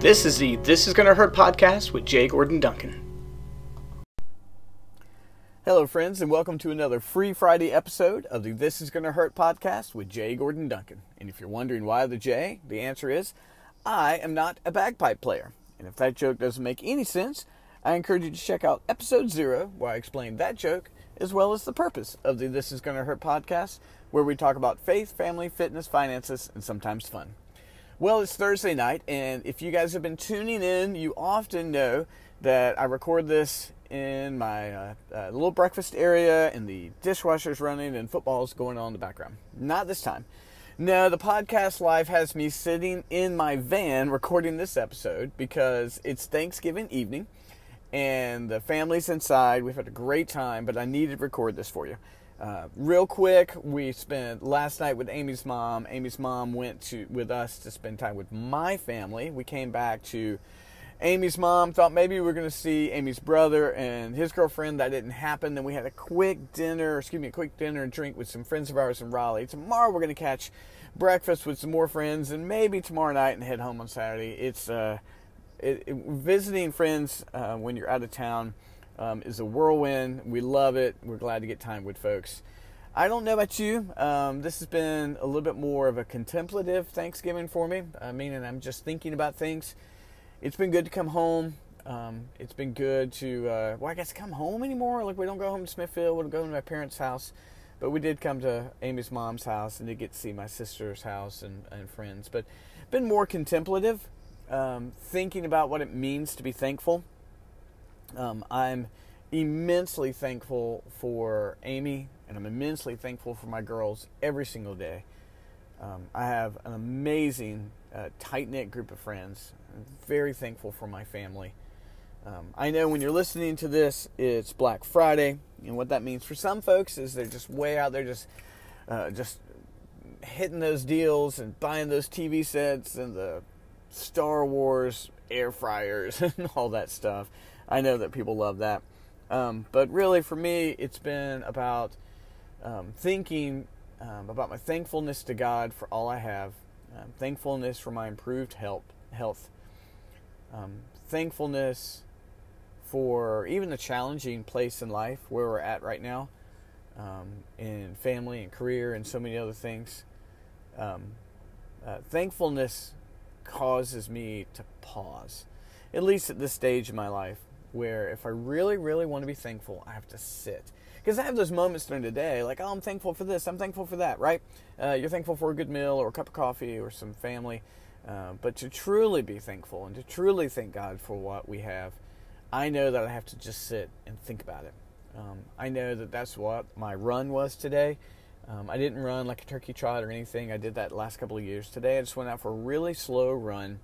This is the This Is Gonna Hurt podcast with Jay Gordon Duncan. Hello, friends, and welcome to another Free Friday episode of the This Is Gonna Hurt podcast with Jay Gordon Duncan. And if you're wondering why the J, the answer is I am not a bagpipe player. And if that joke doesn't make any sense, I encourage you to check out episode zero, where I explain that joke, as well as the purpose of the This Is Gonna Hurt podcast, where we talk about faith, family, fitness, finances, and sometimes fun. Well, it's Thursday night, and if you guys have been tuning in, you often know that I record this in my uh, uh, little breakfast area, and the dishwasher's running, and football's going on in the background. Not this time. No, the podcast live has me sitting in my van recording this episode because it's Thanksgiving evening and the family's inside. We've had a great time, but I needed to record this for you. Uh, real quick, we spent last night with Amy's mom. Amy's mom went to with us to spend time with my family. We came back to Amy's mom. Thought maybe we were going to see Amy's brother and his girlfriend. That didn't happen. Then we had a quick dinner, excuse me, a quick dinner and drink with some friends of ours in Raleigh. Tomorrow we're going to catch breakfast with some more friends, and maybe tomorrow night and head home on Saturday. It's uh, it, it, visiting friends uh, when you're out of town um, is a whirlwind. We love it. We're glad to get time with folks. I don't know about you. Um, this has been a little bit more of a contemplative Thanksgiving for me, meaning I'm just thinking about things it's been good to come home. Um, it's been good to, uh, well, I guess come home anymore. Like, we don't go home to Smithfield, we don't go to my parents' house. But we did come to Amy's mom's house and did get to see my sister's house and, and friends. But been more contemplative, um, thinking about what it means to be thankful. Um, I'm immensely thankful for Amy, and I'm immensely thankful for my girls every single day. Um, I have an amazing, uh, tight knit group of friends. I'm very thankful for my family. Um, I know when you're listening to this, it's Black Friday, and what that means for some folks is they're just way out there, just uh, just hitting those deals and buying those TV sets and the Star Wars air fryers and all that stuff. I know that people love that, um, but really for me, it's been about um, thinking um, about my thankfulness to God for all I have, um, thankfulness for my improved health, health, um, thankfulness for even the challenging place in life where we're at right now, um, in family and career and so many other things. Uh, thankfulness causes me to pause, at least at this stage in my life, where if I really, really want to be thankful, I have to sit. Because I have those moments during the day, like, oh, I'm thankful for this, I'm thankful for that, right? Uh, you're thankful for a good meal or a cup of coffee or some family. Uh, but to truly be thankful and to truly thank God for what we have, I know that I have to just sit and think about it. Um, I know that that's what my run was today. Um, I didn't run like a turkey trot or anything. I did that last couple of years. Today I just went out for a really slow run.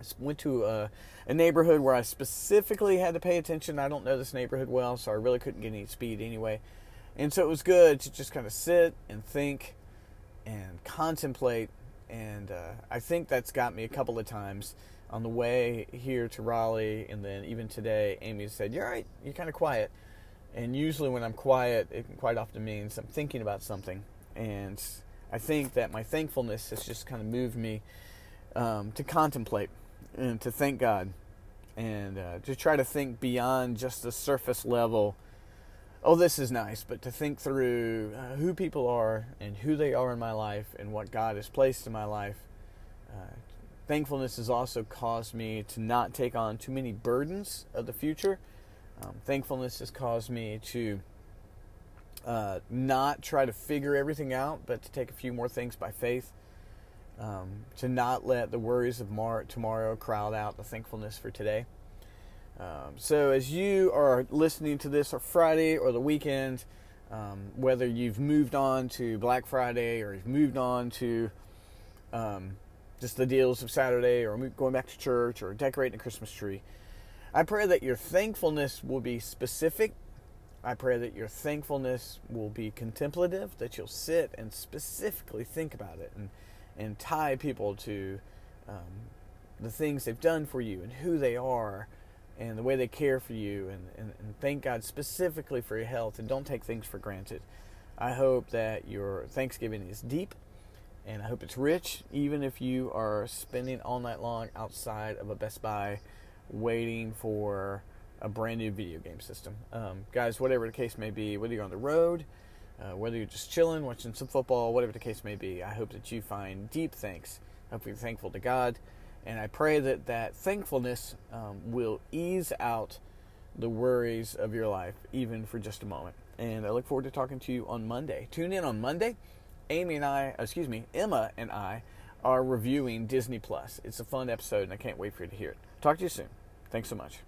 I went to a, a, neighborhood where I specifically had to pay attention. I don't know this neighborhood well, so I really couldn't get any speed anyway. And so it was good to just kind of sit and think and contemplate. And uh, I think that's got me a couple of times on the way here to Raleigh, and then even today, Amy said, "You're right. You're kind of quiet." And usually, when I'm quiet, it quite often means I'm thinking about something. And I think that my thankfulness has just kind of moved me um, to contemplate and to thank God, and uh, to try to think beyond just the surface level. Oh, this is nice, but to think through uh, who people are and who they are in my life and what God has placed in my life. Uh, Thankfulness has also caused me to not take on too many burdens of the future. Um, thankfulness has caused me to uh, not try to figure everything out, but to take a few more things by faith. Um, to not let the worries of mar- tomorrow crowd out the thankfulness for today. Um, so, as you are listening to this, or Friday or the weekend, um, whether you've moved on to Black Friday or you've moved on to um, just the deals of Saturday or going back to church or decorating a Christmas tree. I pray that your thankfulness will be specific. I pray that your thankfulness will be contemplative, that you'll sit and specifically think about it and, and tie people to um, the things they've done for you and who they are and the way they care for you and, and, and thank God specifically for your health and don't take things for granted. I hope that your Thanksgiving is deep And I hope it's rich, even if you are spending all night long outside of a Best Buy waiting for a brand new video game system. Um, guys, whatever the case may be, whether you're on the road, uh, whether you're just chilling, watching some football, whatever the case may be, I hope that you find deep thanks. I hope you're thankful to God. And I pray that that thankfulness um, will ease out the worries of your life, even for just a moment. And I look forward to talking to you on Monday. Tune in on Monday. Amy and I, excuse me, Emma and I are reviewing Disney Plus. It's a fun episode, and I can't wait for you to hear it. Talk to you soon. Thanks so much.